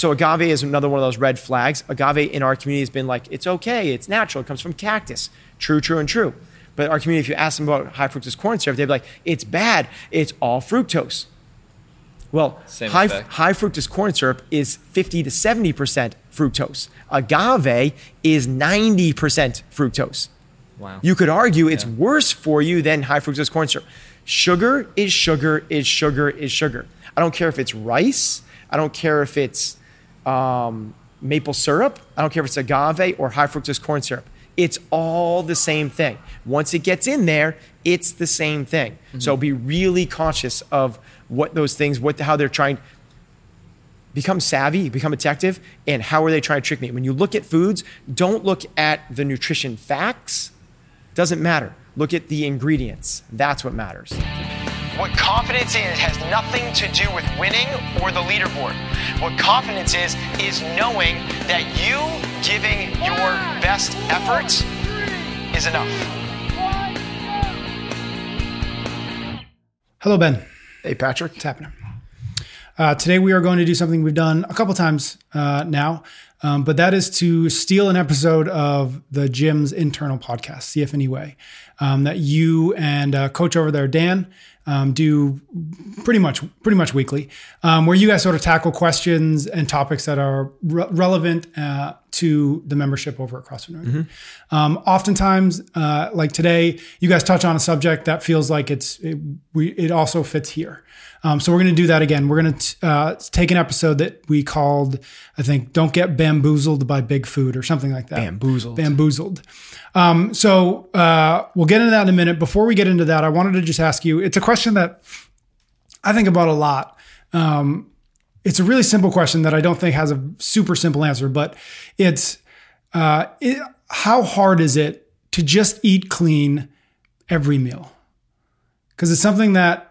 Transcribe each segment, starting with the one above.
So agave is another one of those red flags. Agave in our community has been like, it's okay, it's natural, it comes from cactus. True, true, and true. But our community, if you ask them about high fructose corn syrup, they'd be like, it's bad, it's all fructose. Well, high, high, fructose corn syrup is 50 to 70% fructose. Agave is 90% fructose. Wow. You could argue it's worse for you than high fructose corn syrup. Sugar is sugar is sugar is sugar. I don't care if it's rice. I don't care if it's um, maple syrup. I don't care if it's agave or high fructose corn syrup. It's all the same thing. Once it gets in there, it's the same thing. Mm-hmm. So be really conscious of what those things, what how they're trying. Become savvy, become detective, and how are they trying to trick me? When you look at foods, don't look at the nutrition facts. Doesn't matter. Look at the ingredients. That's what matters. What confidence is has nothing to do with winning or the leaderboard. What confidence is, is knowing that you giving your best efforts is enough. Hello, Ben. Hey, Patrick. What's happening? Uh, today we are going to do something we've done a couple times uh, now, um, but that is to steal an episode of the gym's internal podcast, CF Anyway, um, that you and uh, coach over there, Dan, um, do pretty much pretty much weekly, um, where you guys sort of tackle questions and topics that are re- relevant uh, to the membership over at CrossFit Northern. Mm-hmm. Um, oftentimes, uh, like today, you guys touch on a subject that feels like it's it, we, it also fits here. Um, so we're going to do that again. We're going to uh, take an episode that we called, I think, "Don't Get Bamboozled by Big Food" or something like that. Bamboozled. Bamboozled. Um, so uh, we'll get into that in a minute. Before we get into that, I wanted to just ask you. It's a question that I think about a lot. Um, it's a really simple question that I don't think has a super simple answer, but it's uh, it, how hard is it to just eat clean every meal? Because it's something that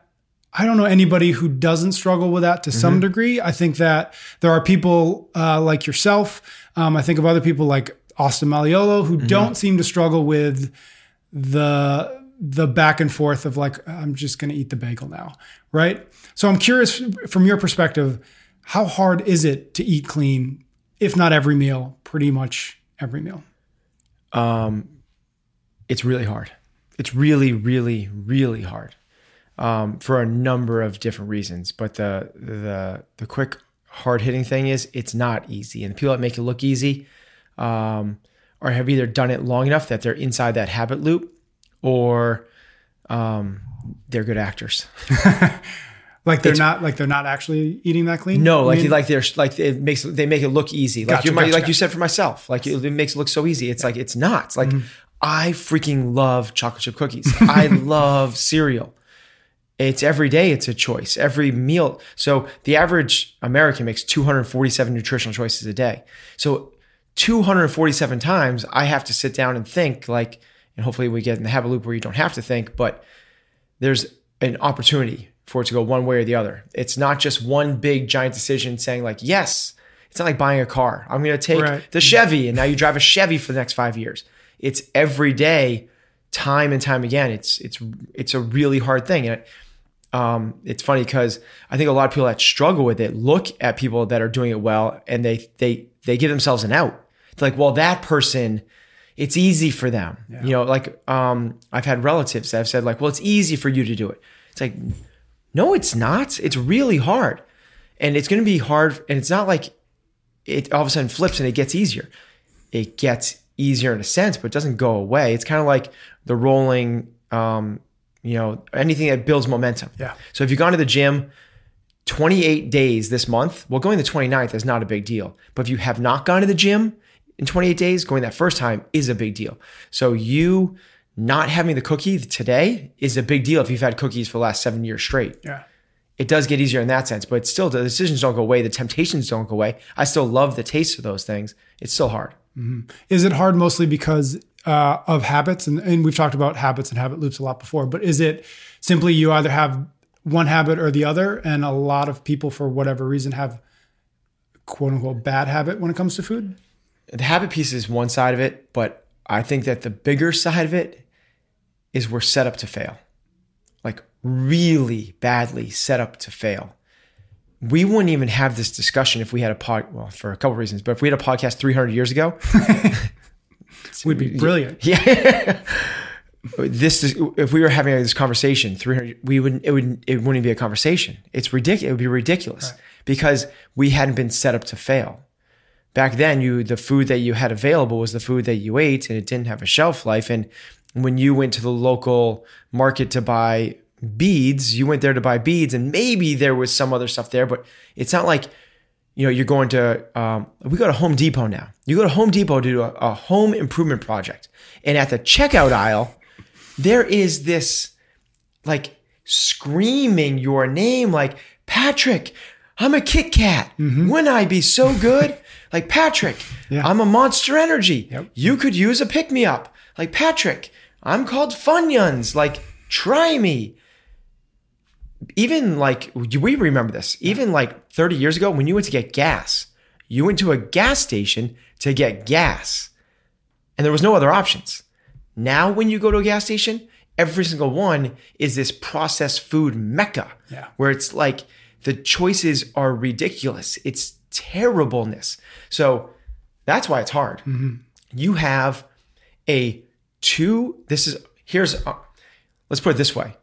I don't know anybody who doesn't struggle with that to mm-hmm. some degree. I think that there are people uh, like yourself. Um, I think of other people like Austin Malleolo who mm-hmm. don't seem to struggle with the the back and forth of like I'm just going to eat the bagel now, right? So I'm curious from your perspective, how hard is it to eat clean, if not every meal, pretty much every meal? Um, it's really hard. It's really, really, really hard um, for a number of different reasons. But the the the quick hard hitting thing is it's not easy, and the people that make it look easy um, or have either done it long enough that they're inside that habit loop, or um, they're good actors. like they're it's, not like they're not actually eating that clean. No, like I mean, like they're like it makes they make it look easy. Like gotcha, you might, gotcha, like gotcha. you said for myself, like it, it, makes it look so easy. It's yeah. like it's not. It's like mm-hmm. I freaking love chocolate chip cookies. I love cereal it's every day it's a choice. Every meal so the average american makes 247 nutritional choices a day. So 247 times i have to sit down and think like and hopefully we get in the habit loop where you don't have to think but there's an opportunity for it to go one way or the other. It's not just one big giant decision saying like yes. It's not like buying a car. I'm going to take right. the chevy and now you drive a chevy for the next five years. It's every day time and time again it's it's it's a really hard thing. And um, it's funny because I think a lot of people that struggle with it look at people that are doing it well and they they they give themselves an out. It's like, well, that person, it's easy for them. Yeah. You know, like um, I've had relatives that have said, like, well, it's easy for you to do it. It's like, no, it's not. It's really hard. And it's gonna be hard, and it's not like it all of a sudden flips and it gets easier. It gets easier in a sense, but it doesn't go away. It's kind of like the rolling um, you know, anything that builds momentum. Yeah. So if you've gone to the gym 28 days this month, well, going the 29th is not a big deal. But if you have not gone to the gym in 28 days, going that first time is a big deal. So you not having the cookie today is a big deal if you've had cookies for the last seven years straight. Yeah. it does get easier in that sense, but still the decisions don't go away. The temptations don't go away. I still love the taste of those things. It's still hard. Mm-hmm. Is it hard mostly because uh, of habits? And, and we've talked about habits and habit loops a lot before, but is it simply you either have one habit or the other? And a lot of people, for whatever reason, have quote unquote bad habit when it comes to food? The habit piece is one side of it, but I think that the bigger side of it is we're set up to fail. Like really badly set up to fail. We wouldn't even have this discussion if we had a pod, well, for a couple of reasons, but if we had a podcast 300 years ago, we'd be brilliant. Yeah. this is, if we were having this conversation 300 we wouldn't it would it wouldn't be a conversation it's ridiculous it would be ridiculous right. because we hadn't been set up to fail back then you the food that you had available was the food that you ate and it didn't have a shelf life and when you went to the local market to buy beads, you went there to buy beads, and maybe there was some other stuff there, but it's not like you know you're going to. Um, we go to Home Depot now. You go to Home Depot to do a, a home improvement project, and at the checkout aisle, there is this like screaming your name, like Patrick. I'm a Kit Kat. Mm-hmm. Wouldn't I be so good? like Patrick, yeah. I'm a Monster Energy. Yep. You could use a pick me up. Like Patrick, I'm called Funyuns. Like try me even like we remember this even like 30 years ago when you went to get gas you went to a gas station to get gas and there was no other options. Now when you go to a gas station every single one is this processed food mecca yeah. where it's like the choices are ridiculous. It's terribleness. So that's why it's hard. Mm-hmm. you have a two this is here's uh, let's put it this way.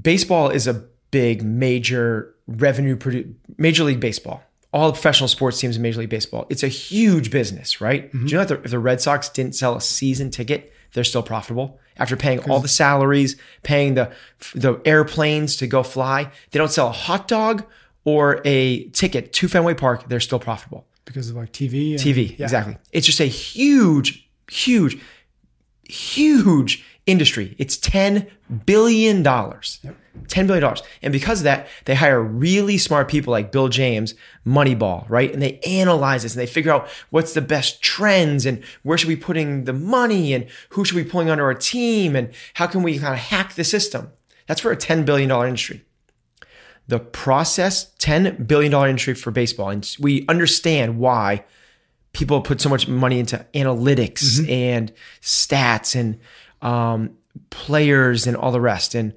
Baseball is a big major revenue produ- major league baseball. All professional sports teams in major league baseball. It's a huge business right? Mm-hmm. do you know that if the red sox didn't sell a season ticket they're still profitable? After paying all the salaries paying the the airplanes to go fly they don't sell a hot dog or a ticket to fenway park they're still profitable. Because of like tv and, tv yeah. exactly. It's just a huge huge huge industry. It's $10 billion. Yep. $10 billion. And because of that, they hire really smart people like Bill James, Moneyball, right? And they analyze this and they figure out what's the best trends and where should we be putting the money and who should we be pulling under our team and how can we kind of hack the system. That's for a $10 billion industry. The process, $10 billion industry for baseball. And we understand why people put so much money into analytics mm-hmm. and stats and um, players and all the rest. And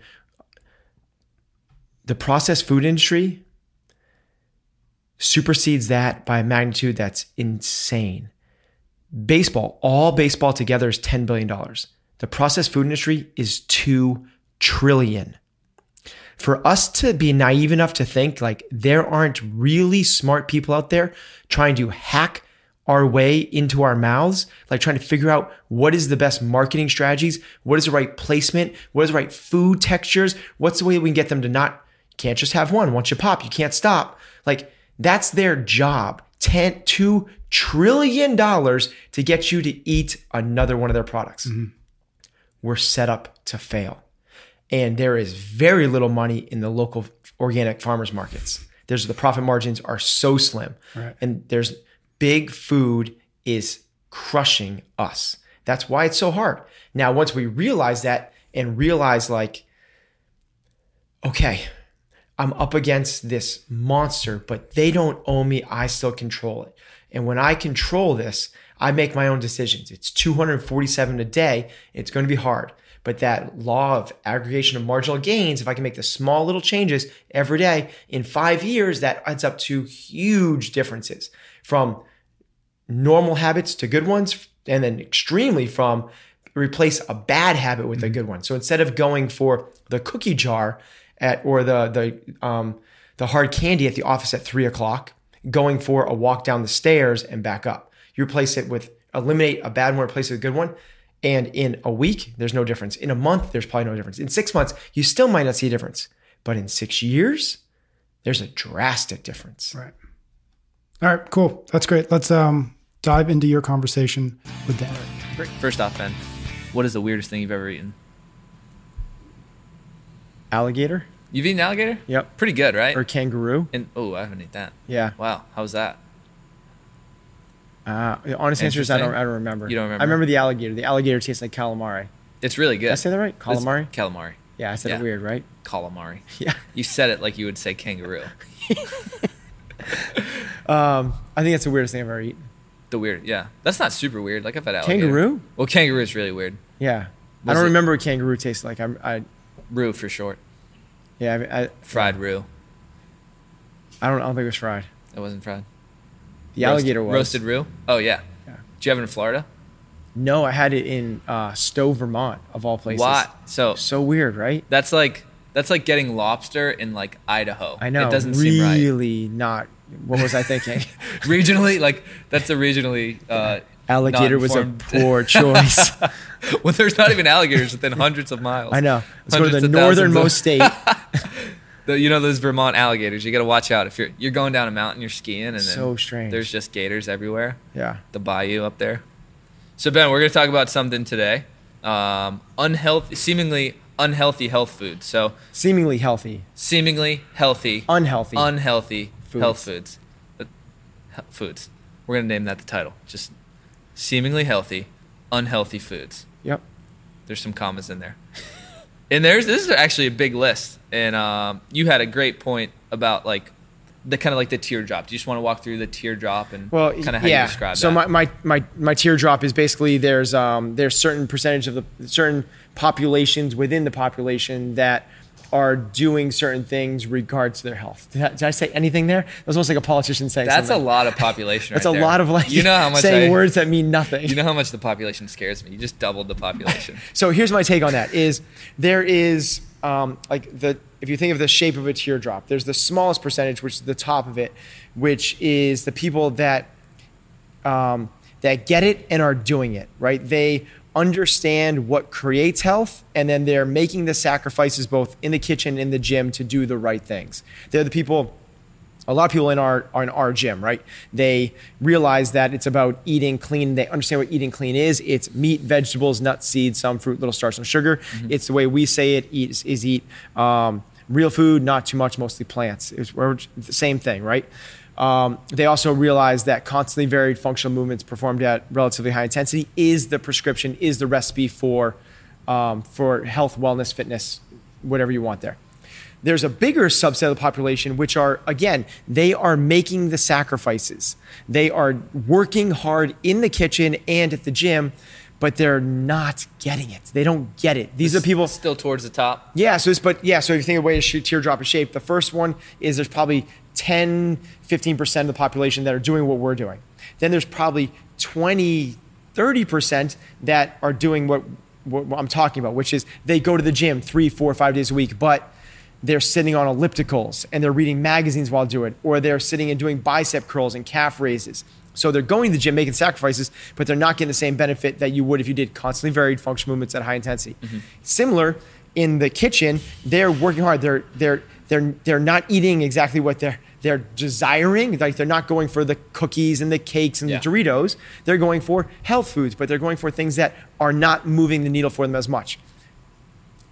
the processed food industry supersedes that by a magnitude that's insane. Baseball, all baseball together is $10 billion. The processed food industry is 2 trillion. For us to be naive enough to think like there aren't really smart people out there trying to hack our way into our mouths, like trying to figure out what is the best marketing strategies, what is the right placement, what is the right food textures, what's the way we can get them to not can't just have one. Once you pop, you can't stop. Like that's their job. 10 2 trillion dollars to get you to eat another one of their products. Mm-hmm. We're set up to fail. And there is very little money in the local organic farmers markets. There's the profit margins are so slim. Right. And there's big food is crushing us. That's why it's so hard. Now, once we realize that and realize, like, okay, I'm up against this monster, but they don't own me. I still control it. And when I control this, I make my own decisions. It's 247 a day. It's going to be hard. But that law of aggregation of marginal gains, if I can make the small little changes every day in five years, that adds up to huge differences from normal habits to good ones, and then extremely from replace a bad habit with a good one. So instead of going for the cookie jar at or the the um, the hard candy at the office at three o'clock, going for a walk down the stairs and back up. You replace it with eliminate a bad one, replace it with a good one. And in a week, there's no difference. In a month, there's probably no difference. In six months, you still might not see a difference. But in six years, there's a drastic difference. Right. All right, cool. That's great. Let's um dive into your conversation with Dan. First off, Ben, what is the weirdest thing you've ever eaten? Alligator. You've eaten alligator? Yep. Pretty good, right? Or kangaroo. and oh, I haven't eaten that. Yeah. Wow, how was that? Uh, the honest answer is I don't. I don't remember. You don't remember? I remember the alligator. The alligator tastes like calamari. It's really good. Did I say that right? It's Calamari. Calamari. Yeah, I said Yeah. it weird, right? Calamari. Yeah. You said it like you would say kangaroo. Um, I think that's the weirdest thing I've ever eaten. The weird, yeah. That's not super weird. Like I've had alligator. Kangaroo? Well, kangaroo is really weird. Yeah. I Was don't it- remember what kangaroo tastes like. I'm, I, Roo for short. yeah, I, I, Fried roo. I don't, I don't think it was fried. It wasn't fried. The alligator was roasted roo. Oh yeah. Yeah. Did you have it in Florida? No, I had it in uh, Stowe, Vermont, of all places. What? So So weird, right? that's like that's like getting lobster in like Idaho. I know. It doesn't seem right. really not. What was I thinking? regionally, like that's a regionally. Uh, Alligator was a poor choice. well, there's not even alligators within hundreds of miles. I know. Let's go to the northernmost of- state. The, you know those Vermont alligators. You got to watch out if you're you're going down a mountain, you're skiing, and then So strange. There's just gators everywhere. Yeah. The bayou up there. So Ben, we're gonna talk about something today. Um, unhealthy, seemingly unhealthy health foods. So Seemingly healthy. seemingly healthy, Unhealthy. unhealthy Foods. health foods. Uh, he- foods. We're gonna name that the title. Just seemingly healthy, unhealthy foods. Yep. There's some commas in there. And there's this is actually a big list. And um, you had a great point about like the kind of like the teardrop. Do you just want to walk through the teardrop and Well, kind of how yeah. you describe so that? my, my my my teardrop is basically there's um there's certain percentage of the certain populations within the population that are doing certain things regards to their health. Did I, did I say anything there? That was almost like a politician saying That's a lot of population. That's right a there. lot of like you know how much saying I, words that mean nothing. You know how much the population scares me. You just doubled the population. So here's my take on that: is there is um, like the if you think of the shape of a teardrop, there's the smallest percentage, which is the top of it, which is the people that um, that get it and are doing it. Right? They understand what creates health, and then they're making the sacrifices both in the kitchen and in the gym to do the right things. They're the people a lot of people in our are in our gym, right? They realize that it's about eating clean. They understand what eating clean is. It's meat, vegetables, nuts, seeds, some fruit, little starch, and sugar. It's the way we say it. Eat is, is eat um, real food, not too much, mostly plants. It's we're the same thing, right? Um, they also realize that constantly varied functional movements performed at relatively high intensity is the prescription, is the recipe for um, for health, wellness, fitness, whatever you want there there's a bigger subset of the population which are again they are making the sacrifices they are working hard in the kitchen and at the gym but they're not getting it they don't get it these are people still towards the top. yeah so it's but yeah so if you think of the way to sh- teardrop is shape, the first one is there's probably 10 15% of the population that are doing what we're doing then there's probably 20 30% that are doing what, what, what i'm talking about which is they go to the gym three four five days a week but they're sitting on ellipticals and they're reading magazines while doing it, or they're sitting and doing bicep curls and calf raises. So they're going to the gym, making sacrifices, but they're not getting the same benefit that you would if you did constantly varied functional movements at high intensity. Mm-hmm. Similar in the kitchen, they're working hard. They're they're they're they're not eating exactly what they're they're desiring. Like they're not going for the cookies and the cakes and Yeah. the Doritos. They're going for health foods, but they're going for things that are not moving the needle for them as much.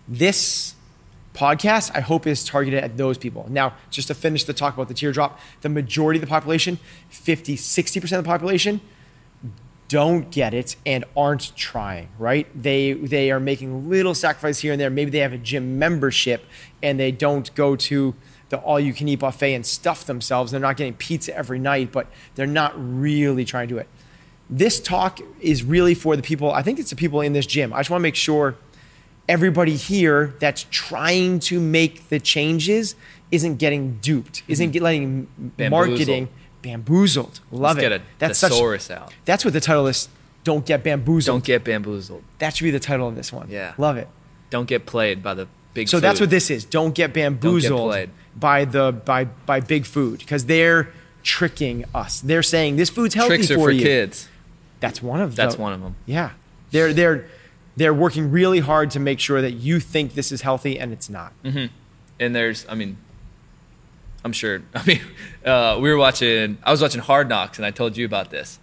This podcast, I hope, is targeted at those people. Now, just to finish the talk about the teardrop, the majority of the population, 50, 60% of the population, don't get it and aren't trying, right? They they are making little sacrifices here and there. Maybe they have a gym membership and they don't go to the all you can eat buffet and stuff themselves. They're not getting pizza every night, but they're not really trying to do it. This talk is really for the people, I think it's the people in this gym. I just want to make sure everybody here that's trying to make the changes isn't getting duped, isn't mm-hmm. get, letting Bamboozled. marketing bamboozled. Love Let's it. get a that's such out. that's what the title is. Don't get bamboozled. Don't get bamboozled. that should be the title of this one. Yeah. Love it. Don't get played by the big. So that's what this is. Don't get bamboozled Don't played. by the by by big food because they're tricking us. They're saying this food's healthy tricks are for, for you. kids. That's one of them. That's one of them. Yeah. They're they're they're working really hard to make sure that you think this is healthy and it's not. And there's, I mean, I'm sure. I mean, uh, we were watching. I was watching Hard Knocks, and I told you about this.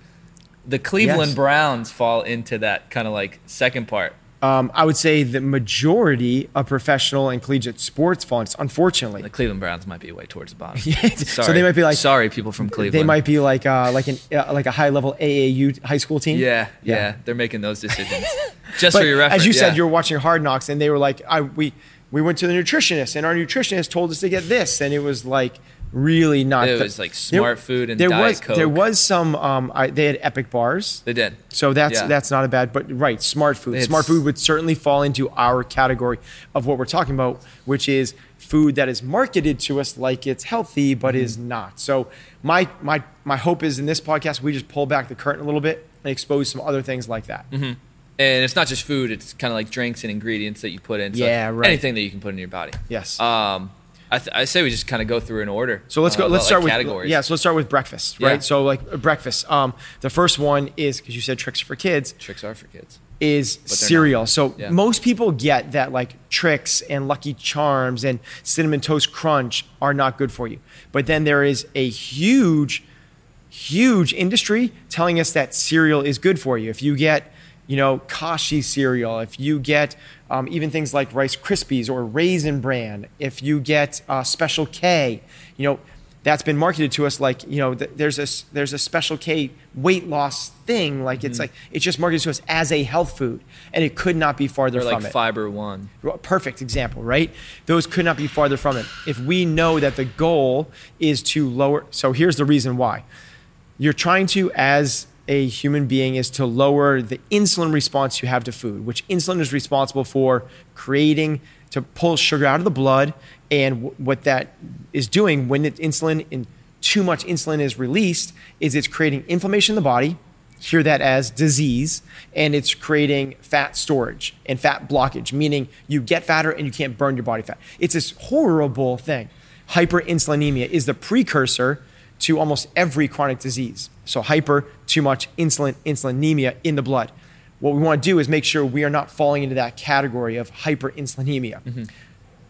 The Cleveland Yes. Browns fall into that kind of like second part Um, I would say the majority of professional and collegiate sports into, unfortunately. The Cleveland Browns might be way towards the bottom. Yeah, Sorry. so they might be like sorry, people from Cleveland. They might be like uh, like an uh, like a high level AAU high school team. Yeah, yeah, Yeah. they're making those decisions. Just But for your reference, as you said, you were watching Hard Knocks, and they were like, I we we went to the nutritionist, and our nutritionist told us to get this, and it was like really not. It the- was like Smart Food and there Diet was Coke. there was some. Um, I, they had Epic bars. They did. So that's Yeah. that's not a bad, but right, smart food. It's- smart food would certainly fall into our category of what we're talking about, which is food that is marketed to us like it's healthy but Mm-hmm. is not. So my my my hope is in this podcast we just pull back the curtain a little bit and expose some other things like that. Mm-hmm. And it's not just food; it's kind of like drinks and ingredients that you put in. So Yeah, right. Anything that you can put in your body. Yes. Um, I, th- I say we just kind of go through an order. So let's go. uh, let's like start with categories. yeah. So let's start with breakfast, Yeah. right? So like breakfast. Um, the first one is because you said tricks for kids. Tricks are for kids. is cereal. not. So Yeah. most people get that like tricks and Lucky Charms and Cinnamon Toast Crunch are not good for you. But then there is a huge, huge industry telling us that cereal is good for you. If you get, you know, Kashi cereal, if you get um, even things like Rice Krispies or Raisin Bran, if you get uh, Special K, you know, that's been marketed to us like you know th- there's a there's a special K weight loss thing like Mm-hmm. it's like it's just marketed to us as a health food and it could not be farther Or from like it. Fiber One. Perfect example, right? Those could not be farther from it. If we know that the goal is to lower, so here's the reason why. You're trying to, as a human being, is to lower the insulin response you have to food, which insulin is responsible for creating, to pull sugar out of the blood. And w- what that is doing when it, insulin, and too much insulin is released, is it's creating inflammation in the body, hear that as disease and it's creating fat storage and fat blockage meaning you get fatter and you can't burn your body fat. It's this horrible thing. Hyperinsulinemia is the precursor to almost every chronic disease so hyper too much insulin insulinemia in the blood. What we want to do is make sure we are not falling into that category of hyperinsulinemia mm-hmm.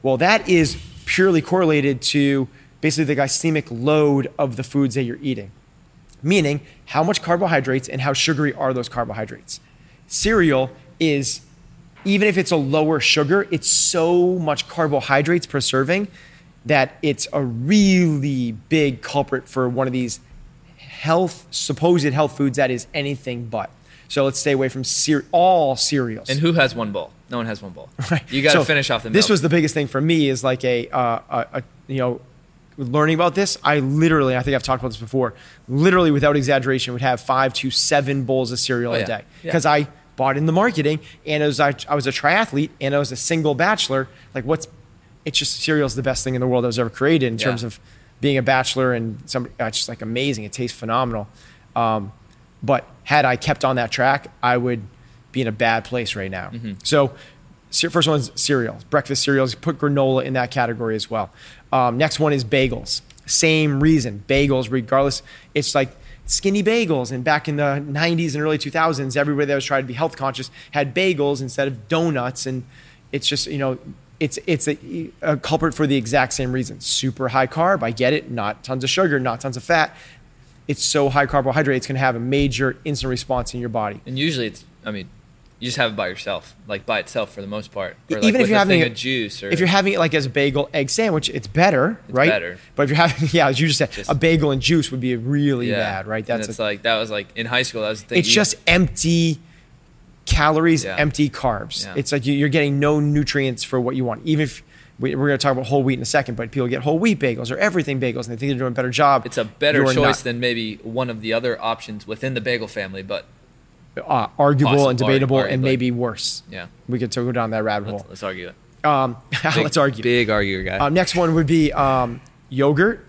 well that is purely correlated to basically the glycemic load of the foods that you're eating. Meaning how much carbohydrates and how sugary are those carbohydrates. Cereal is, even if it's a lower sugar, it's so much carbohydrates per serving that it's a really big culprit for one of these health, supposed health foods that is anything but. So let's stay away from cere- all cereals. And who has one bowl? No one has one bowl. Right. You got to So finish off the. This was the biggest thing for me is like a, uh, a, a you know, learning about this. I literally, I think I've talked about this before. Literally, without exaggeration, would have five to seven bowls of cereal Oh, a yeah. day Yeah. because I bought in the marketing and was I, I was a triathlete and I was a single bachelor. Like, what's it's just cereal is the best thing in the world that was ever created in Yeah. terms of being a bachelor and somebody. uh, It's just like amazing. It tastes phenomenal. Um, but had I kept on that track, I would be in a bad place right now. Mm-hmm. So, first one's cereal, breakfast cereals. Put granola in that category as well. Um, next one is bagels. Same reason, bagels. Regardless, it's like skinny bagels. And back in the 90s and early 2000s, everybody that was trying to be health conscious had bagels instead of donuts. And it's just you know. It's it's a, a culprit for the exact same reason. Super high carb, I get it. Not tons of sugar, not tons of fat it's so high carbohydrate, it's going to have a major insulin response in your body. And usually, it's. I mean, you just have it by yourself, like by itself for the most part. Or like Even if you're having a juice, or If you're having it like as a bagel egg sandwich, it's better, right? better. But if you're having, yeah, as you just said, Just- a bagel and juice would be really yeah, bad, right? That's it's a- like that was like in high school. That was the thing. it's you- just empty calories, Yeah. empty carbs. Yeah. It's like you- you're getting no nutrients for what you want. Even if we- we're going to talk about whole wheat in a second, but people get whole wheat bagels or everything bagels, and they think they're doing a better job. It's a better You're choice not. than maybe one of the other options within the bagel family, but uh, arguable Possible, and debatable, and maybe worse. yeah, We could go down that rabbit let's, hole. let's argue it. Um, let's argue. Big arguer guy. Um, next one would be um, yogurt,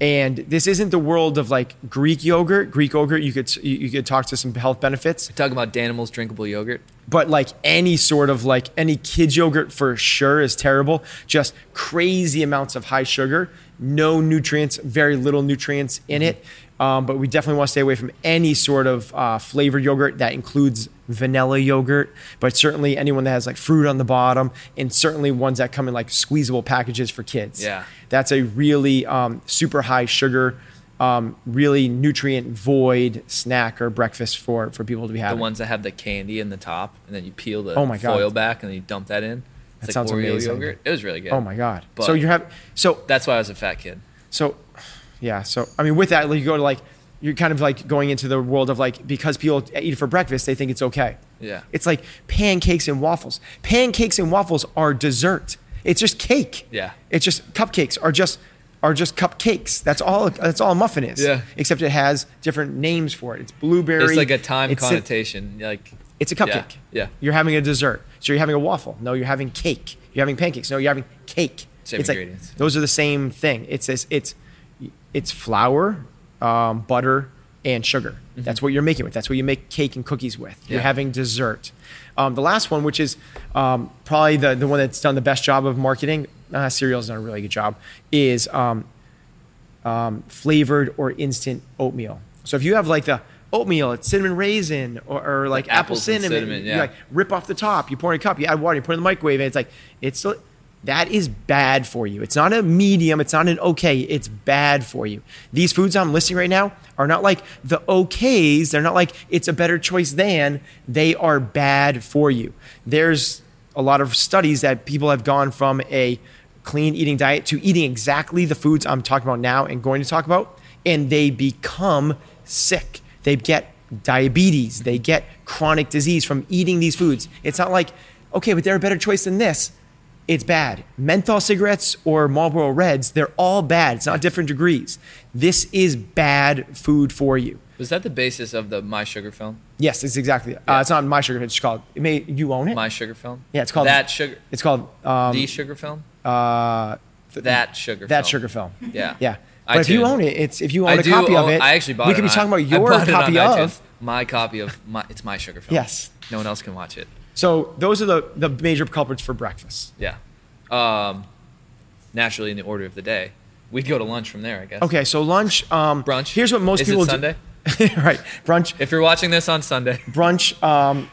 and this isn't the world of like Greek yogurt. Greek yogurt, you could you, could talk to some health benefits, Talking about Danimals drinkable yogurt. but like any sort of like any kids yogurt for sure is terrible. Just crazy amounts of high sugar, no nutrients, very little nutrients in mm-hmm. it. Um, but we definitely want to stay away from any sort of uh, flavored yogurt that includes vanilla yogurt, but certainly anyone that has like fruit on the bottom, and certainly ones that come in like squeezable packages for kids. Yeah. that's a really um, super high sugar um, really nutrient void snack or breakfast for for people to be having. The ones that have the candy in the top, and then you peel the Oh my God. foil back, and then you dump that in. It's That like sounds Oreo amazing. yogurt. It was really good. Oh my god! But- so you're having so That's why I was a fat kid. so yeah. So I mean, with that, like, you go to like you're kind of like going into the world of like because people eat it for breakfast, they think it's okay. Yeah. It's like pancakes and waffles. Pancakes and waffles are dessert. It's just cake. Yeah. It's just cupcakes are just are just cupcakes. That's all. That's all a muffin is. Yeah. Except it has different names for it. It's blueberry. It's like a time it's a- connotation. like it's a cupcake. Yeah. You're having a dessert. So you're having a waffle. No, you're having cake. You're having pancakes. No, you're having cake. Same it's like ingredients. those are the same thing. It's this. It's it's flour, um, butter, and sugar. That's what you're making with. That's what you make cake and cookies with. You're Mm-hmm. Having dessert. Um, the last one, which is um, probably the the one that's done the best job of marketing, uh, cereal's done a really good job, is um, um, flavored or instant oatmeal. So if you have like the oatmeal, it's cinnamon raisin or, or like, Like apple cinnamon, cinnamon, you like rip off the top, you pour in a cup, you add water, you put it in the microwave, and it's like it's still, that is bad for you. It's not a medium, it's not an okay, it's bad for you. These foods I'm listing right now are not like the okays, they're not like it's a better choice than, they are bad for you. There's a lot of studies that people have gone from a clean eating diet to eating exactly the foods I'm talking about now and going to talk about, and they become sick. They get diabetes, they get chronic disease from eating these foods. It's not like, okay, but they're a better choice than this. It's bad. Menthol cigarettes or Marlboro Reds, they're all bad. It's not different degrees. This is bad food for you. Was that the basis of the My Sugar film? Yes, it's exactly. Uh, it's not my sugar. It's called. It may you own it? My Sugar film? Yeah, it's called- That Sugar. It's called um, the Sugar film? uh, That Sugar that film. sugar film. Yeah. Yeah. But if you own it, it's if you own I a copy of it. I actually bought We it. could be talking about your copy iTunes. of. my copy of my. It's my sugar film. Yes. No one else can watch it. So those are the the major culprits for breakfast. Yeah. Um, naturally, in the order of the day, we'd go to lunch from there. I guess. Okay, so lunch. Um, Brunch. Here's what most Is people it do- Sunday? right, brunch. If you're watching this on Sunday, Brunch. Um,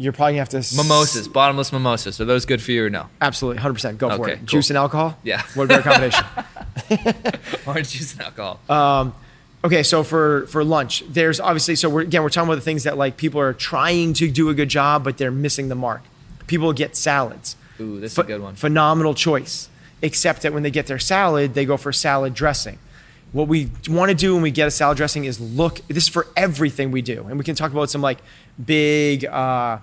you're probably gonna have to s- mimosas, bottomless mimosas. Are those good for you or no? Absolutely, hundred percent. Go for it. cool. Juice and alcohol. Yeah. What a better combination. Orange juice and alcohol. Uh, Okay, so for for lunch, there's obviously so we're again we're talking about the things that like people are trying to do a good job, but they're missing the mark. People get salads. Ooh, this is Ph- a good one. Phenomenal choice. Except that when they get their salad, they go for salad dressing. What we want to do when we get a salad dressing is look. This is for everything we do, and we can talk about some like big, uh,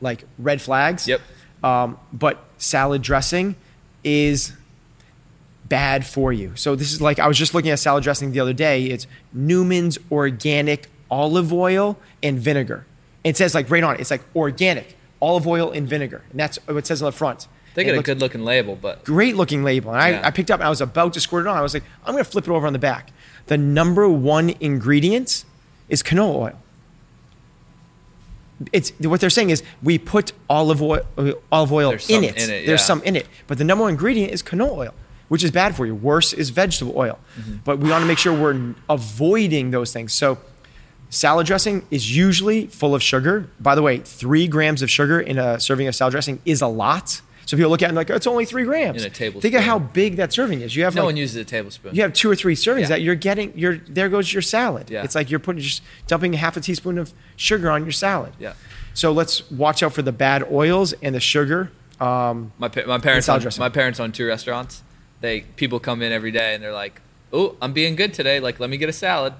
like red flags. Yep. Um, but salad dressing is bad for you. So this is like I was just looking at salad dressing the other day. It's Newman's organic olive oil and vinegar. It says like right on it. It's like organic olive oil and vinegar, and that's what it says on the front. They got a good looking label, but great looking label. And I, Yeah. I picked up and I was about to squirt it on. I was like, I'm gonna flip it over on the back. The number one ingredient is canola oil. It's what they're saying is we put olive oil, olive oil in it. in it, There's yeah. some in it, but the number one ingredient is canola oil, which is bad for you. Worse is vegetable oil. Mm-hmm. But we want to make sure we're avoiding those things. So salad dressing is usually full of sugar. By the way, three grams of sugar in a serving of salad dressing is a lot. So people look at it and like, it's only three grams. In a tablespoon. Think of how big that serving is. You have no like, one uses a tablespoon. you have two or three servings Yeah. that you're getting. You're there goes your salad. Yeah. It's like you're putting just dumping half a teaspoon of sugar on your salad. Yeah. So let's watch out for the bad oils and the sugar. Um, My, pa- my parents dressing. my parents own two restaurants. They people come in every day and they're like, "Oh, I'm being good today. Like, let me get a salad,"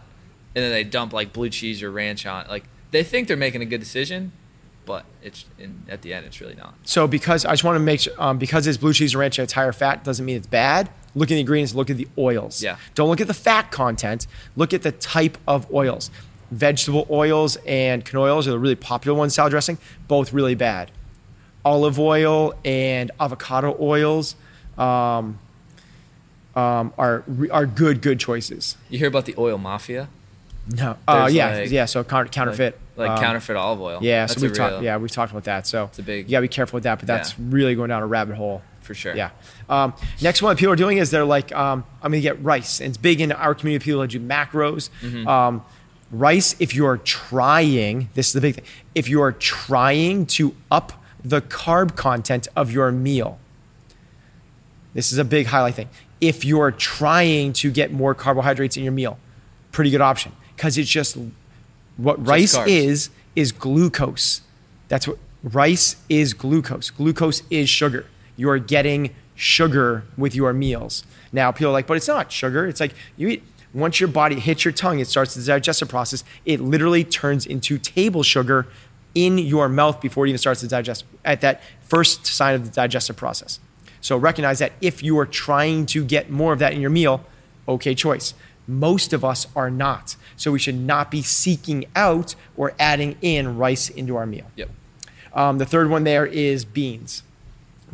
and then they dump like blue cheese or ranch on. it. Like, they think they're making a good decision, but it's in, at the end, it's really not. so because I just want to make sure, um, because it's blue cheese and ranch and it's higher fat doesn't mean it's bad. Look at the ingredients. Look at the oils. Yeah. Don't look at the fat content. Look at the type of oils. Vegetable oils and canola oils are the really popular ones. Salad dressing, both really bad. Olive oil and avocado oils um, um, are are good good choices. You hear about the oil mafia? No. Uh, yeah, like- yeah. So counter, counterfeit. like, like um, counterfeit olive oil. Yeah, That's so we've talked. Yeah, we've talked about that. So it's a big- You gotta be careful with that, but that's Yeah. really going down a rabbit hole. for sure. Yeah. Um, next one that people are doing is they're like, um, I'm gonna get rice, and it's big in our community. People that do macros. Mm-hmm. Um, rice, if you're trying, this is the big thing. If you are trying to up the carb content of your meal, this is a big highlight thing. If you're trying to get more carbohydrates in your meal, pretty good option because it's just what just rice carbs. is is glucose. That's what rice is glucose. Glucose is sugar. You are getting sugar with your meals. Now people are like, but it's not sugar. It's like you eat once your body hits your tongue, it starts the digestive process. It literally turns into table sugar in your mouth before it even starts to digest at that first sign of the digestive process. So recognize that if you are trying to get more of that in your meal, okay choice. Most of us are not. So we should not be seeking out or adding in rice into our meal. Yep. Um, the third one there is beans.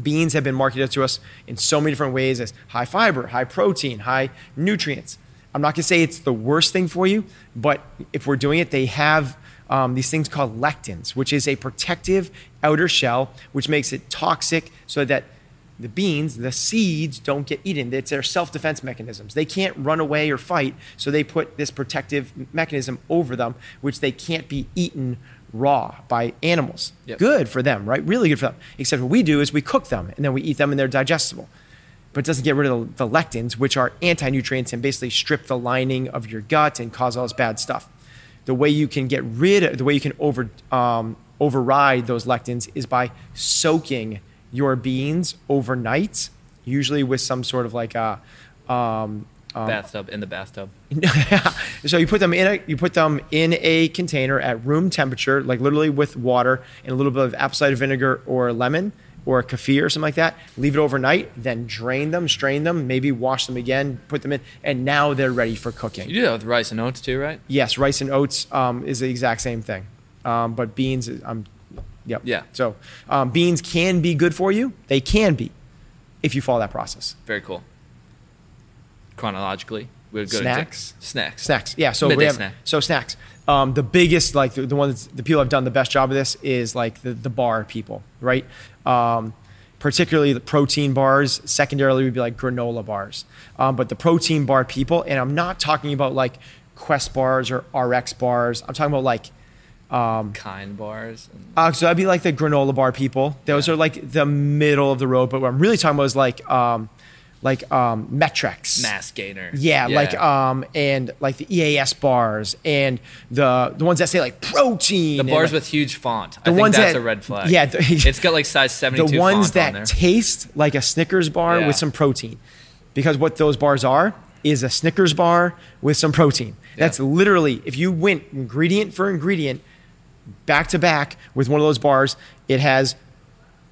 Beans have been marketed to us in so many different ways as high fiber, high protein, high nutrients. I'm not going to say it's the worst thing for you, but if we're doing it, they have um, these things called lectins, which is a protective outer shell, which makes it toxic so that the beans, the seeds, don't get eaten. It's their self defense mechanisms. They can't run away or fight, so they put this protective mechanism over them, which they can't be eaten raw by animals. Yep. Good for them, right? Really good for them. Except what we do is we cook them and then we eat them and they're digestible. But it doesn't get rid of the, the lectins, which are anti nutrients and basically strip the lining of your gut and cause all this bad stuff. The way you can get rid of, the way you can over, um, override those lectins is by soaking your beans overnight, usually with some sort of like a um, um, bathtub in the bathtub. so you put them in a you put them in a container at room temperature, like literally with water and a little bit of apple cider vinegar or lemon or a kefir or something like that. Leave it overnight, then drain them, strain them, maybe wash them again, put them in, and now they're ready for cooking. You do that with rice and oats too, right? Yes, rice and oats um, is the exact same thing, um, but beans, um, yep. Yeah. So um, beans can be good for you. They can be, if you follow that process. Very cool chronologically. We would go snacks. To snacks. Snacks. Yeah. So we have, snack. so snacks. Um, the biggest, like the, the ones, the people have done the best job of this is like the, the bar people, right? Um, particularly the protein bars. Secondarily, would be like granola bars. Um, but the protein bar people, and I'm not talking about like Quest bars or RX bars. I'm talking about like um, kind bars. Uh, so that'd be like the granola bar people. Those yeah. are like the middle of the road. But what I'm really talking about is like um, like um, Met-Rx, Mass Gainer. Yeah, yeah, like um, and like the EAS bars and the the ones that say like protein. The bars like, with huge font. The I think ones that's that, a red flag. Yeah, the, it's got like size seventy. The ones that on taste like a Snickers bar yeah. with some protein, because what those bars are is a Snickers bar with some protein. Yeah. That's literally if you went ingredient for ingredient, back to back with one of those bars, it has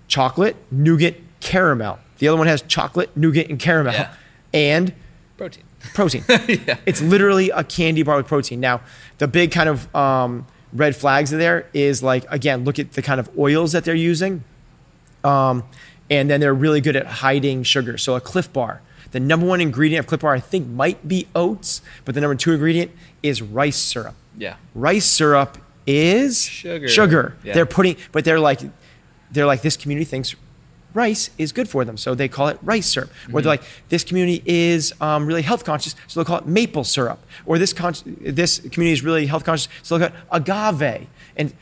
chocolate, nougat, caramel the other one has chocolate, nougat, and caramel, yeah. and protein. Protein. yeah. It's literally a candy bar with protein. Now, the big kind of um, red flags there is like again, look at the kind of oils that they're using, um, and then they're really good at hiding sugar. So a Clif Bar. The number one ingredient of Clif Bar, I think, might be oats, but the number two ingredient is rice syrup. Yeah. Rice syrup is sugar. Sugar. Yeah. They're putting, but they're like, they're like this community thinks rice is good for them. So they call it rice syrup. Mm-hmm. Or they're like, this community is um, really health conscious, so they'll call it maple syrup. Or this, con- this community is really health conscious, so they'll call it agave. And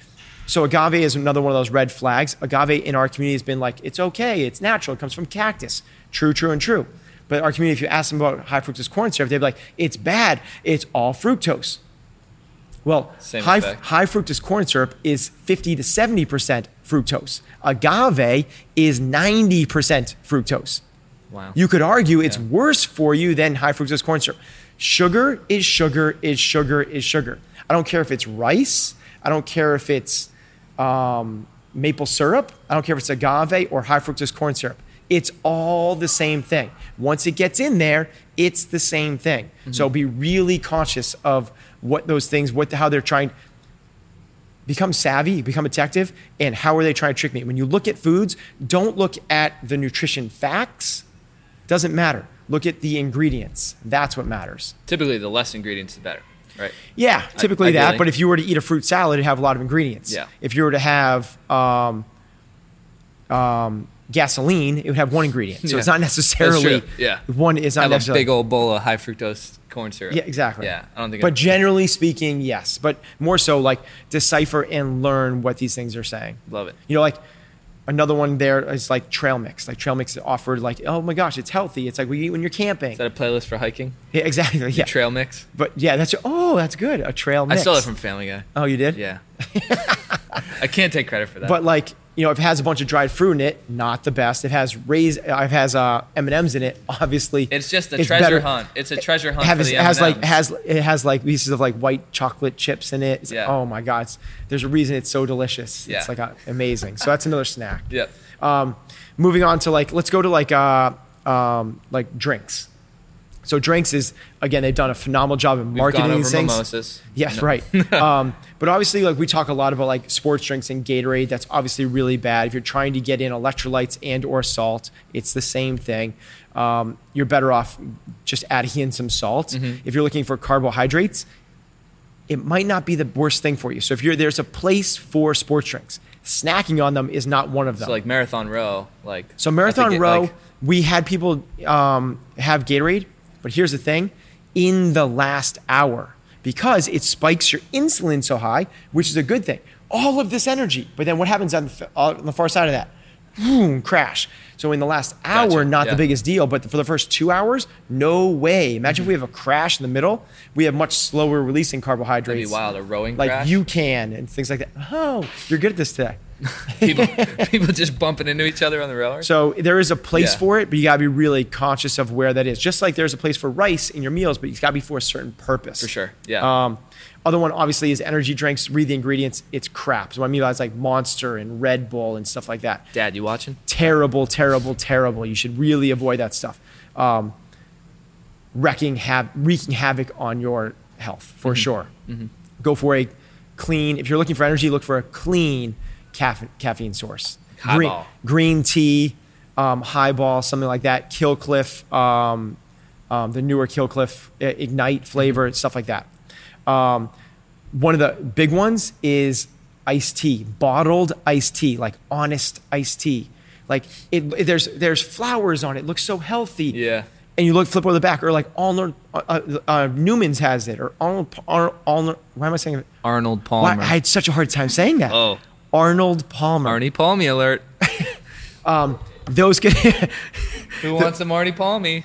so agave is another one of those red flags. Agave in our community has been like, it's okay, it's natural, it comes from cactus. True, true, and true. But our community, if you ask them about high fructose corn syrup, they'd be like, it's bad, it's all fructose. Well, high, high, fructose corn syrup is 50 to 70% fructose. Agave is 90% fructose. Wow. You could argue it's worse for you than high fructose corn syrup. Sugar is sugar is sugar is sugar. I don't care if it's rice. I don't care if it's um, maple syrup. I don't care if it's agave or high fructose corn syrup. It's all the same thing. Once it gets in there, it's the same thing. Mm-hmm. So be really conscious of what those things, what how they're trying become savvy, become detective, and how are they trying to trick me? When you look at foods, don't look at the nutrition facts. Doesn't matter. Look at the ingredients. That's what matters. Typically, the less ingredients, the better, right? Yeah, typically I, that. But if you were to eat a fruit salad, it'd have a lot of ingredients. Yeah. If you were to have um, um, gasoline, it would have one ingredient. So yeah. it's not necessarily yeah. one is not have necessarily a big old bowl of high fructose corn syrup. Yeah, exactly. Yeah, I don't think. But generally speaking, yes. But more so, like decipher and learn what these things are saying. Love it. You know, like another one there is like trail mix. Like trail mix offered like, oh my gosh, it's healthy. It's like we eat when you're camping. Is that a playlist for hiking? Yeah, exactly. Yeah. Trail mix. But yeah, that's oh, that's good. A trail mix. I stole it from Family Guy. Oh, you did? Yeah. I can't take credit for that. But like you know, if it has a bunch of dried fruit in it, not the best. If it has raised, if it has uh, M and M's in it, obviously it's just a treasure better. hunt. It's a treasure hunt. It has, it has like has it has like pieces of like white chocolate chips in it. It's yeah. Like, oh my god, it's, there's a reason it's so delicious. Yeah. It's like uh, amazing. So that's another snack. Yep. Um, moving on to like, let's go to like uh, um, like drinks. So drinks is again they've done a phenomenal job of marketing these things. Mimosas. Yes, no. right. um, but obviously, like we talk a lot about like sports drinks and Gatorade. That's obviously really bad. If you're trying to get in electrolytes and or salt, it's the same thing. Um, you're better off just adding in some salt. Mm-hmm. If you're looking for carbohydrates, it might not be the worst thing for you. So if you're there's a place for sports drinks, snacking on them is not one of them. So like marathon row, like so marathon row, like, we had people um, have Gatorade but here's the thing in the last hour, because it spikes your insulin so high, which is a good thing. All of this energy, but then what happens on the, on the far side of that? Boom, crash. So in the last hour, gotcha. not yeah. the biggest deal, but for the first two hours, no way. Imagine mm-hmm. if we have a crash in the middle. We have much slower releasing carbohydrates. That'd be wild, a rowing like crash? you can and things like that. Oh, you're good at this today. people, people just bumping into each other on the roller. So there is a place yeah. for it, but you gotta be really conscious of where that is. Just like there's a place for rice in your meals, but it's gotta be for a certain purpose. For sure. Yeah. Um, other one obviously is energy drinks. Read the ingredients. It's crap. So what I mean by it's like Monster and Red Bull and stuff like that. Dad, you watching? Terrible, terrible, terrible. You should really avoid that stuff. Um, wrecking, have wreaking havoc on your health for mm-hmm. sure. Mm-hmm. Go for a clean. If you're looking for energy, look for a clean caffeine, caffeine source. Green, green tea, um, highball, something like that. Kill Cliff, um, um, the newer Kill Cliff Ignite flavor, mm-hmm. stuff like that. Um, one of the big ones is iced tea, bottled iced tea, like honest iced tea. Like it, it there's there's flowers on it. it. Looks so healthy. Yeah. And you look flip over the back, or like Arnold uh, uh, uh, Newman's has it, or Arnold Arnold. Arnold why am I saying it? Arnold Palmer. Why, I had such a hard time saying that. Oh. Arnold Palmer. Arnie Palmy alert. um, those get. Who wants some Arnie Palmy?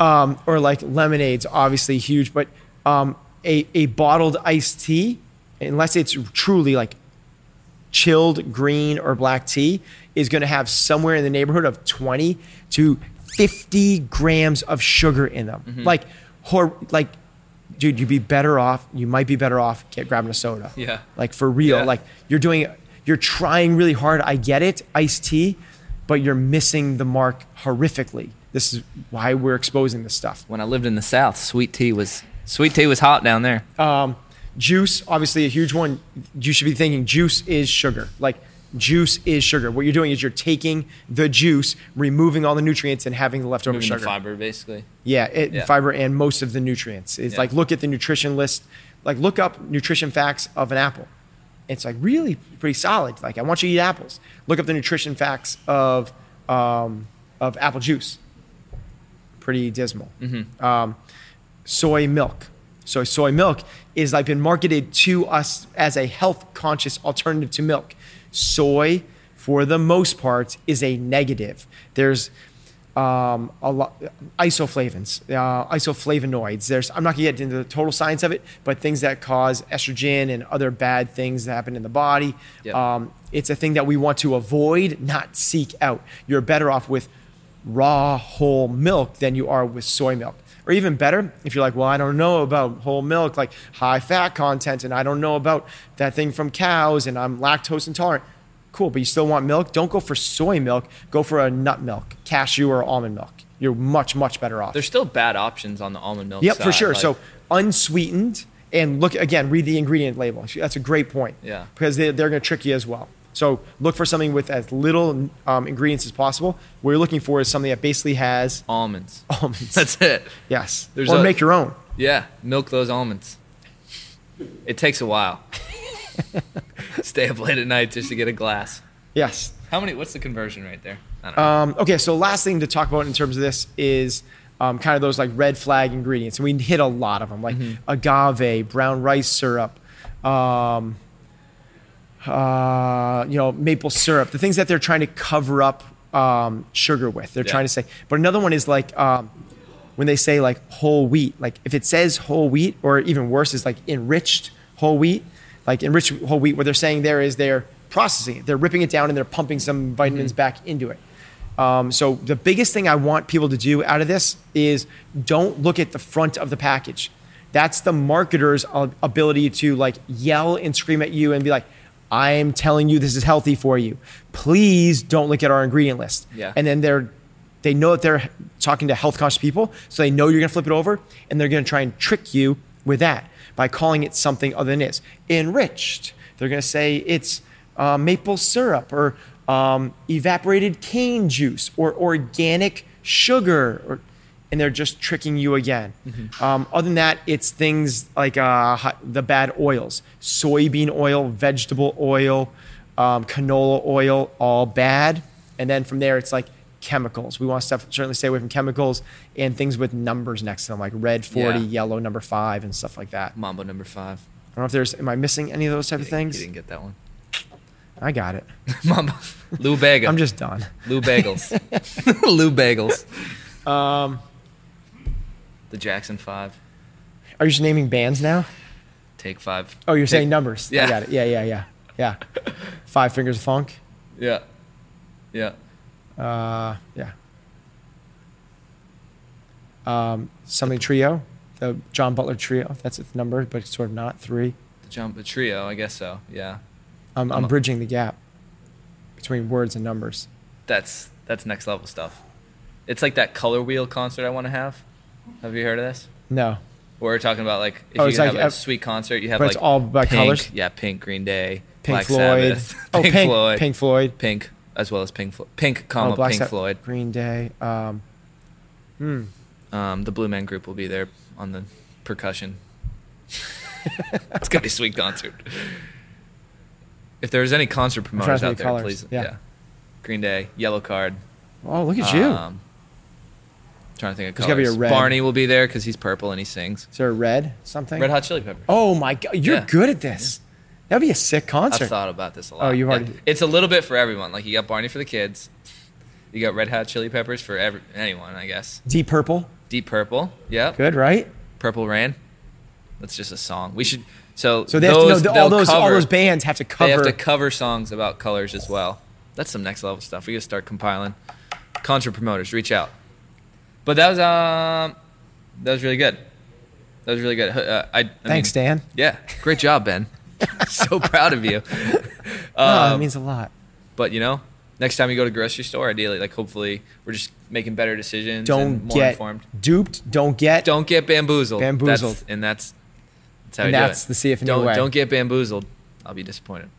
Um, or like lemonades, obviously huge, but um, a, a bottled iced tea, unless it's truly like chilled green or black tea, is going to have somewhere in the neighborhood of 20 to 50 grams of sugar in them. Mm-hmm. Like, hor- like, dude, you'd be better off. You might be better off get grabbing a soda. Yeah. Like for real. Yeah. Like you're doing, you're trying really hard. I get it, iced tea, but you're missing the mark horrifically. This is why we're exposing this stuff. When I lived in the South, sweet tea was Sweet tea was hot down there. Um, juice, obviously a huge one. You should be thinking juice is sugar. Like juice is sugar. What you're doing is you're taking the juice, removing all the nutrients, and having the leftover Moving sugar. The fiber, basically. Yeah, it, Yeah. fiber and most of the nutrients. It's Yeah. like look at the nutrition list. Like look up nutrition facts of an apple. It's like really pretty solid. Like I want you to eat apples. Look up the nutrition facts of um, of apple juice. Pretty dismal. Mm-hmm. Um, soy milk. So soy milk is like been marketed to us as a health conscious alternative to milk. Soy, for the most part, is a negative. There's um, a lot isoflavones, uh, isoflavonoids. There's I'm not gonna get into the total science of it, but things that cause estrogen and other bad things that happen in the body. Yep. Um, it's a thing that we want to avoid, not seek out. You're better off with raw whole milk than you are with soy milk. Or even better, if you're like, well, I don't know about whole milk, like high fat content, and I don't know about that thing from cows, and I'm lactose intolerant. Cool, but you still want milk? Don't go for soy milk. Go for a nut milk, cashew or almond milk. You're much, much better off. There's still bad options on the almond milk. Yep, side. for sure. Like, so unsweetened, and look again, read the ingredient label. That's a great point. Yeah. Because they, they're going to trick you as well. So look for something with as little um, ingredients as possible. What you're looking for is something that basically has almonds. almonds. That's it. yes. There's or a- make your own. Yeah, milk those almonds. It takes a while. Stay up late at night just to get a glass. Yes. How many? What's the conversion right there? I don't know. Um, okay, so last thing to talk about in terms of this is um, kind of those like red flag ingredients. And we hit a lot of them, like agave, brown rice syrup. Um, uh, you know, maple syrup, the things that they're trying to cover up um, sugar with. They're Yeah. trying to say, but another one is like um, when they say like whole wheat, like if it says whole wheat, or even worse is like enriched whole wheat, like enriched whole wheat, what they're saying there is they're processing it, they're ripping it down and they're pumping some vitamins back into it. Um, so the biggest thing I want people to do out of this is don't look at the front of the package. That's the marketer's ability to like yell and scream at you and be like, "I'm telling you this is healthy for you. Please don't look at our ingredient list." Yeah. And then they're they know that they're talking to health conscious people, so they know you're gonna flip it over, and they're gonna try and trick you with that by calling it something other than is. Enriched. They're gonna say it's uh, maple syrup or um, evaporated cane juice or organic sugar, or, and they're just tricking you again. Um, other than that, it's things like uh, the bad oils, soybean oil, vegetable oil, um, canola oil, all bad. And then from there, it's like chemicals. We want to stuff, certainly stay away from chemicals and things with numbers next to them, like red 40, Yeah. yellow number five, and stuff like that. Mambo number five. I don't know if there's, am I missing any of those type of things? You didn't get that one. I got it. Mambo. Lou Bagel. I'm just done. Lou Bagels. Lou Bagels. Um, The Jackson Five. are you just naming bands now? Take five. Oh, you're Take- saying numbers. Yeah. I got it. Yeah, yeah, yeah. Yeah. Five Fingers of Funk. Yeah. Yeah. Uh, yeah. Um, something trio, the John Butler trio. That's its number, but it's sort of not three. The jump, the trio. I guess so. Yeah. I'm, I'm I'm bridging the gap between words and numbers. That's that's next level stuff. It's like that color wheel concert I want to have. Have you heard of this? No, we're talking about like if Oh, you have like, a sweet concert, you have like it's all by pink, colors? Yeah, Pink, Green Day, Pink Black Floyd. Sabbath, Oh, Pink, Pink, Floyd, Pink Floyd. Pink, as well as Pink, Flo- Pink, comma oh, Black Pink Sabbath, Floyd. Green Day. Um, hmm. Um, the Blue Man Group will be there on the percussion. it's gonna be a sweet concert. If there's any concert promoters out there, colors, please, yeah. yeah. Green Day, Yellowcard. Oh, look at you. Um, trying to think of There's gotta be a colors. red. Barney will be there because he's purple and he sings. Is there a red something? Red Hot Chili Peppers. Oh my god, you're Yeah. good at this. That'd be a sick concert. I've thought about this a lot. Oh, you've Yeah. already- It's a little bit for everyone. Like you got Barney for the kids. You got Red Hot Chili Peppers for every anyone, I guess. Deep Purple. Deep Purple. Yep. Good, right? Purple Rain. That's just a song. We should. So So they have those, to know all those all those bands have to cover. They have to cover songs about colors as well. That's some next level stuff. We gotta start compiling. Concert promoters, reach out. But that was um, that was really good. That was really good. Uh, I, I Thanks, mean, Dan. Yeah, great job, Ben. so proud of you. Oh, that Um, means a lot. but you know, next time you go to grocery store, ideally, like hopefully, we're just making better decisions. Don't more get informed. duped. Don't get. Don't get bamboozled. Bamboozled. That's, and that's that's how And you do that's it. the CFNU don't, way. Don't get bamboozled. I'll be disappointed.